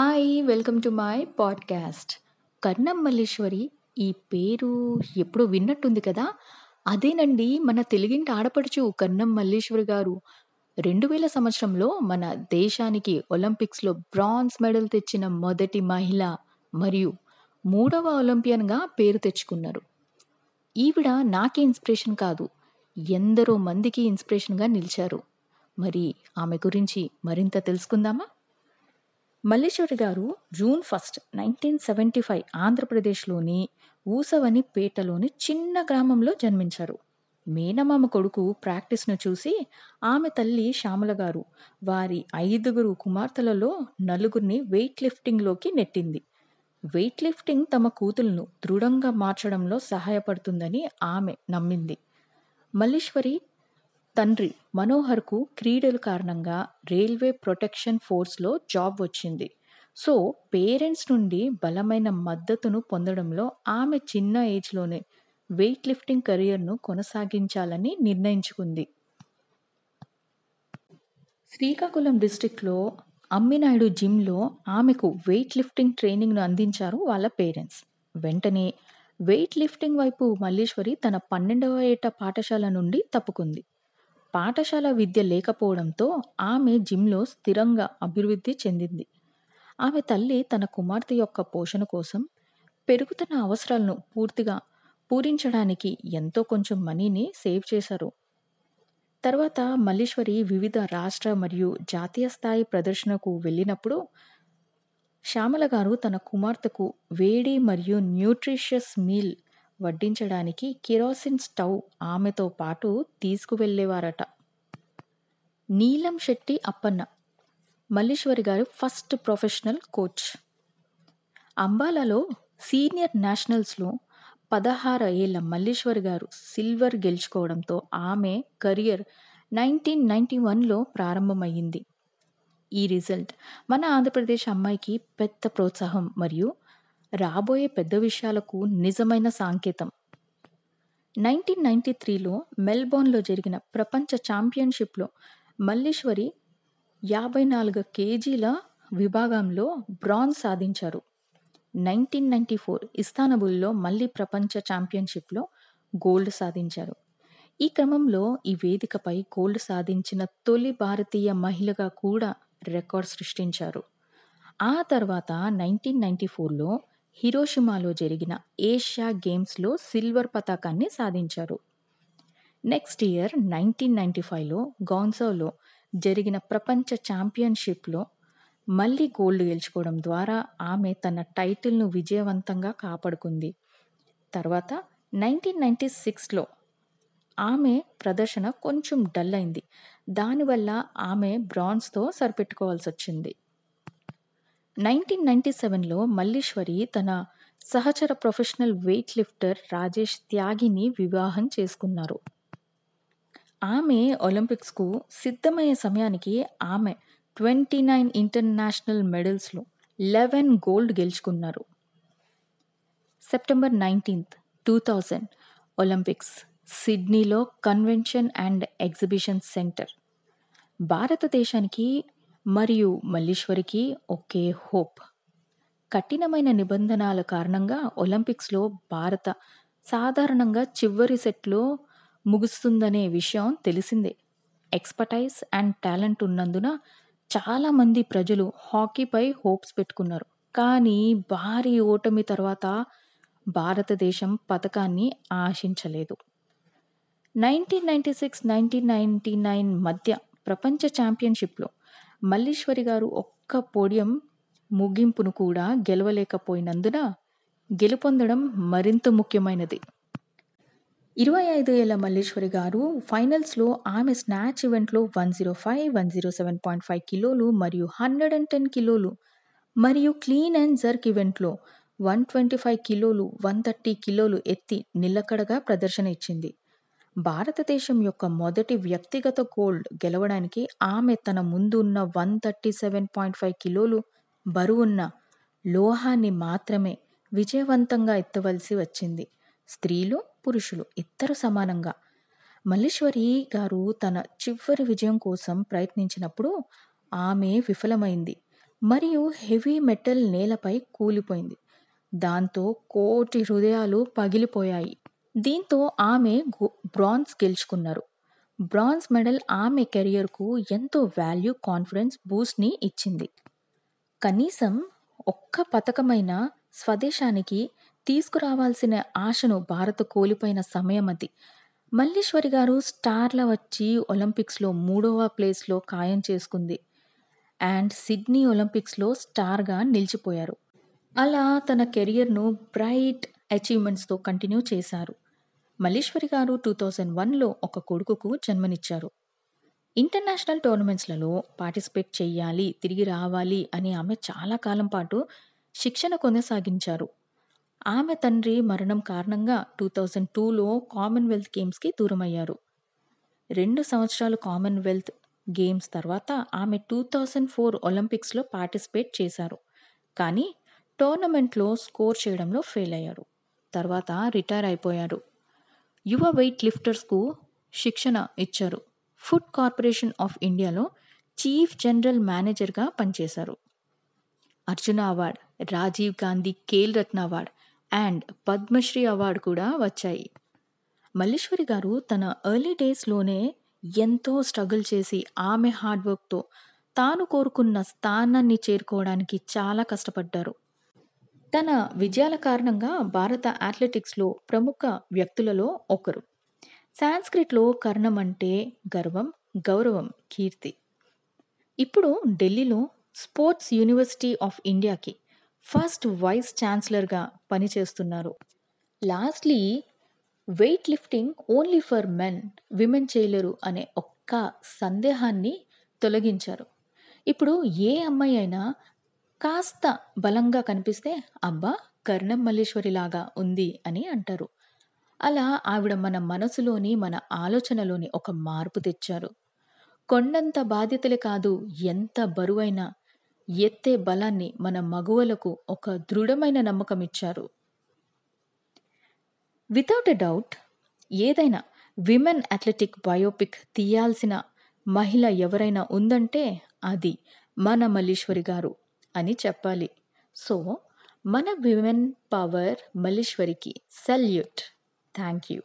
Hi welcome to my podcast కర్ణమ్మల్లేశ్వరి ఈ పేరు ఎప్పుడు విన్నట్టుంది కదా? అదేనండి మన తెలుగింటి ఆడపడుచు కర్ణం మల్లేశ్వరి గారు. రెండు వేల సంవత్సరంలో మన దేశానికి ఒలింపిక్స్లో బ్రాంజ్ మెడల్ తెచ్చిన మొదటి మహిళ మరియు మూడవ ఒలింపియన్గా పేరు తెచ్చుకున్నారు. ఈవిడ నాకే ఇన్స్పిరేషన్ కాదు ఎందరో మందికి ఇన్స్పిరేషన్గా నిలిచారు. మరి ఆమె గురించి మరింత తెలుసుకుందామా? మల్లేశ్వరి గారు June first nineteen seventy five ఆంధ్రప్రదేశ్లోని ఊసవని పేటలోని చిన్న గ్రామంలో జన్మించారు. మేనమామ కొడుకు ప్రాక్టీస్ను చూసి ఆమె తల్లి శ్యామల గారు వారి ఐదుగురు కుమార్తెలలో నలుగురిని వెయిట్ లిఫ్టింగ్లోకి నెట్టింది. వెయిట్ లిఫ్టింగ్ తమ కూతులను దృఢంగా మార్చడంలో సహాయపడుతుందని ఆమె నమ్మింది. మల్లీశ్వరి తండ్రి మనోహర్కు క్రీడల కారణంగా రైల్వే ప్రొటెక్షన్ ఫోర్స్లో జాబ్ వచ్చింది. సో పేరెంట్స్ నుండి బలమైన మద్దతును పొందడంలో ఆమె చిన్న ఏజ్లోనే వెయిట్ లిఫ్టింగ్ కెరియర్ను కొనసాగించాలని నిర్ణయించుకుంది. శ్రీకాకుళం డిస్టిక్లో అమ్మినాయుడు జిమ్లో ఆమెకు వెయిట్ లిఫ్టింగ్ ట్రైనింగ్ను అందించారు వాళ్ళ పేరెంట్స్. వెంటనే వెయిట్ లిఫ్టింగ్ వైపు మల్లీశ్వరి తన పన్నెండవ ఏట పాఠశాల నుండి తప్పుకుంది. పాఠశాల విద్య లేకపోవడంతో ఆమె జిమ్లో స్థిరంగా అభివృద్ధి చెందింది. ఆమె తల్లి తన కుమార్తె యొక్క పోషణ కోసం పెరుగుతున్న అవసరాలను పూర్తిగా పూరించడానికి ఎంతో కొంచెం మనీని సేవ్ చేశారు. తర్వాత మల్లీశ్వరి వివిధ రాష్ట్ర మరియు జాతీయ స్థాయి ప్రదర్శనకు వెళ్ళినప్పుడు శ్యామల గారు తన కుమార్తెకు వేడి మరియు న్యూట్రిషియస్ మీల్ వడ్డించడానికి కిరోసిన్ స్టవ్ ఆమెతో పాటు తీసుకువెళ్ళేవారట. నీలం శెట్టి అప్పన్న మల్లీశ్వరి గారు ఫస్ట్ ప్రొఫెషనల్ కోచ్. అంబాలాలో సీనియర్ నేషనల్స్లో పదహారు ఏళ్ళ మల్లీశ్వరి గారు సిల్వర్ గెలుచుకోవడంతో ఆమె కెరియర్ నైన్టీన్ నైన్టీ వన్లో ప్రారంభమయ్యింది. ఈ రిజల్ట్ మన ఆంధ్రప్రదేశ్ అమ్మాయికి పెద్ద ప్రోత్సాహం మరియు రాబోయే పెద్ద విషయాలకు నిజమైన సాంకేతం. నైన్టీన్ నైన్టీ త్రీలో మెల్బోర్న్లో జరిగిన ప్రపంచ ఛాంపియన్షిప్లో మల్లీశ్వరి యాభై నాలుగు కేజీల విభాగంలో బ్రాంజ్ సాధించారు. నైన్టీన్ నైన్టీ ఫోర్ ఇస్తానబుల్లో మళ్ళీ ప్రపంచ ఛాంపియన్షిప్లో గోల్డ్ సాధించారు. ఈ క్రమంలో ఈ వేదికపై గోల్డ్ సాధించిన తొలి భారతీయ మహిళగా కూడా రికార్డ్ సృష్టించారు. ఆ తర్వాత నైన్టీన్ నైన్టీ ఫోర్లో హిరోషిమాలో జరిగిన ఏషియా గేమ్స్లో సిల్వర్ పతాకాన్ని సాధించారు. నెక్స్ట్ ఇయర్ నైన్టీన్ నైన్టీ ఫైవ్లో గాన్సోలో జరిగిన ప్రపంచ ఛాంపియన్షిప్లో మళ్ళీ గోల్డ్ గెలుచుకోవడం ద్వారా ఆమె తన టైటిల్ను విజయవంతంగా కాపాడుకుంది. తర్వాత నైన్టీన్ నైన్టీ సిక్స్లో ఆమె ప్రదర్శన కొంచెం డల్ అయింది. దానివల్ల ఆమె బ్రాంజ్తో సరిపెట్టుకోవాల్సి వచ్చింది నైన్టీన్ నైన్టీ సెవెన్లో మల్లీశ్వరి తన సహచర ప్రొఫెషనల్ వెయిట్ లిఫ్టర్ రాజేష్ త్యాగిని వివాహం చేసుకున్నారు. ఆమె ఒలింపిక్స్కు సిద్ధమయ్యే సమయానికి ఆమె ట్వంటీ నైన్ ఇంటర్నేషనల్ మెడల్స్లో లెవెన్ గోల్డ్ గెలుచుకున్నారు. September nineteenth two thousand Olympics సిడ్నీలో కన్వెన్షన్ అండ్ ఎగ్జిబిషన్ సెంటర్. భారతదేశానికి మరియు మల్లీశ్వరికి ఒకే హోప్. కఠినమైన నిబంధనల కారణంగా ఒలింపిక్స్లో భారత సాధారణంగా చివరి సెట్లో ముగుస్తుందనే విషయం తెలిసిందే. ఎక్స్పర్టైజ్ అండ్ టాలెంట్ ఉన్నందున చాలామంది ప్రజలు హాకీపై హోప్స్ పెట్టుకున్నారు. కానీ భారీ ఓటమి తర్వాత భారతదేశం పథకాన్ని ఆశించలేదు. Nineteen ninety six nineteen ninety nine మధ్య ప్రపంచ ఛాంపియన్షిప్లో మల్లీశ్వరి గారు ఒక్క పోడియం ముగింపును కూడా గెలవలేకపోయినందున గెలుపొందడం మరింత ముఖ్యమైనది. ఇరవై ఐదు ఏళ్ళ మల్లీశ్వరి గారు ఫైనల్స్లో ఆమె స్నాచ్ ఈవెంట్లో one zero five one zero seven point five కిలోలు మరియు హండ్రెడ్ అండ్ టెన్ కిలోలు మరియు క్లీన్ అండ్ జర్క్ ఈవెంట్లో వన్ ట్వంటీ ఫైవ్ కిలోలు వన్ థర్టీ కిలోలు ఎత్తి నిలకడగా ప్రదర్శన ఇచ్చింది. భారతదేశం యొక్క మొదటి వ్యక్తిగత గోల్డ్ గెలవడానికి ఆమె తన ముందు ఉన్న one thirty seven point five కిలోలు బరువున్న లోహాన్ని మాత్రమే విజయవంతంగా ఎత్తవలసి వచ్చింది. స్త్రీలు పురుషులు ఇద్దరు సమానంగా. మల్లీశ్వరి గారు తన చివరి విజయం కోసం ప్రయత్నించినప్పుడు ఆమె విఫలమైంది. మరియు హెవీ మెటల్ నేలపై కూలిపోయింది. దాంతో కోటి హృదయాలు పగిలిపోయాయి. దీంతో ఆమె బ్రాంజ్ గెలుచుకున్నారు. బ్రాంజ్ మెడల్ ఆమె కెరియర్కు ఎంతో వాల్యూ కాన్ఫిడెన్స్ బూస్ట్ని ఇచ్చింది. కనీసం ఒక్క పథకమైన స్వదేశానికి తీసుకురావాల్సిన ఆశను భారత్ కోల్పోయిన సమయం అది. మల్లీశ్వరి గారు స్టార్ల వచ్చి ఒలింపిక్స్లో మూడవ ప్లేస్లో ఖాయం చేసుకుంది. అండ్ సిడ్నీ ఒలింపిక్స్లో స్టార్గా నిలిచిపోయారు. అలా తన కెరియర్ను బ్రైట్ అచీవ్మెంట్స్తో కంటిన్యూ చేశారు. మల్లీశ్వరి గారు టూ థౌజండ్ వన్లో ఒక కొడుకుకు జన్మనిచ్చారు. ఇంటర్నేషనల్ టోర్నమెంట్స్లలో పార్టిసిపేట్ చేయాలి తిరిగి రావాలి అని ఆమె చాలా కాలం పాటు శిక్షణ కొనసాగించారు. ఆమె తండ్రి మరణం కారణంగా టూ థౌజండ్ టూలో కామన్వెల్త్ గేమ్స్కి దూరమయ్యారు. రెండు సంవత్సరాలు కామన్వెల్త్ గేమ్స్ తర్వాత ఆమె టూ థౌజండ్ ఫోర్ ఒలింపిక్స్లో పార్టిసిపేట్ చేశారు. కానీ టోర్నమెంట్లో స్కోర్ చేయడంలో ఫెయిల్ అయ్యారు తర్వాత రిటైర్ అయిపోయారు. యువ వెయిట్ లిఫ్టర్స్కు శిక్షణ ఇచ్చారు. ఫుడ్ కార్పొరేషన్ ఆఫ్ ఇండియాలో చీఫ్ జనరల్ మేనేజర్గా పనిచేశారు. Arjuna award Rajiv Gandhi Khel Ratna award and Padmashri award కూడా వచ్చాయి. మల్లేశ్వరి గారు తన ఎర్లీ డేస్లోనే ఎంతో స్ట్రగుల్ చేసి ఆమె హార్డ్ వర్క్తో తాను కోరుకున్న స్థానాన్ని చేరుకోవడానికి చాలా కష్టపడ్డారు. తన విజయాల కారణంగా భారత అథ్లెటిక్స్లో ప్రముఖ వ్యక్తులలో ఒకరు. సాంస్క్రిట్లో కర్ణం అంటే గర్వం గౌరవం కీర్తి. ఇప్పుడు ఢిల్లీలో స్పోర్ట్స్ యూనివర్సిటీ ఆఫ్ ఇండియాకి ఫస్ట్ వైస్ ఛాన్సలర్గా పనిచేస్తున్నారు. Lastly weight lifting only for men women చేయలేరు అనే ఒక్క సందేహాన్ని తొలగించారు. ఇప్పుడు ఏ అమ్మాయి అయినా కాస్త బలంగా కనిపిస్తే అబ్బా కర్ణం మల్లేశ్వరిలాగా ఉంది అని అంటారు. అలా ఆవిడ మన మనసులోని మన ఆలోచనలోని ఒక మార్పు తెచ్చారు. కొండంత బాధ్యతలే కాదు ఎంత బరువైన ఎత్తే బలాన్ని మన మగువలకు ఒక దృఢమైన నమ్మకం ఇచ్చారు వితౌట్ ఎ డౌట్ ఏదైనా విమెన్ అథ్లెటిక్ బయోపిక్ తీయాల్సిన మహిళ ఎవరైనా ఉందంటే అది మన మల్లీశ్వరి గారు. అని చెప్పాలి. సో మన విమెన్ పవర్ మల్లీశ్వరికి సల్యూట్. Thank you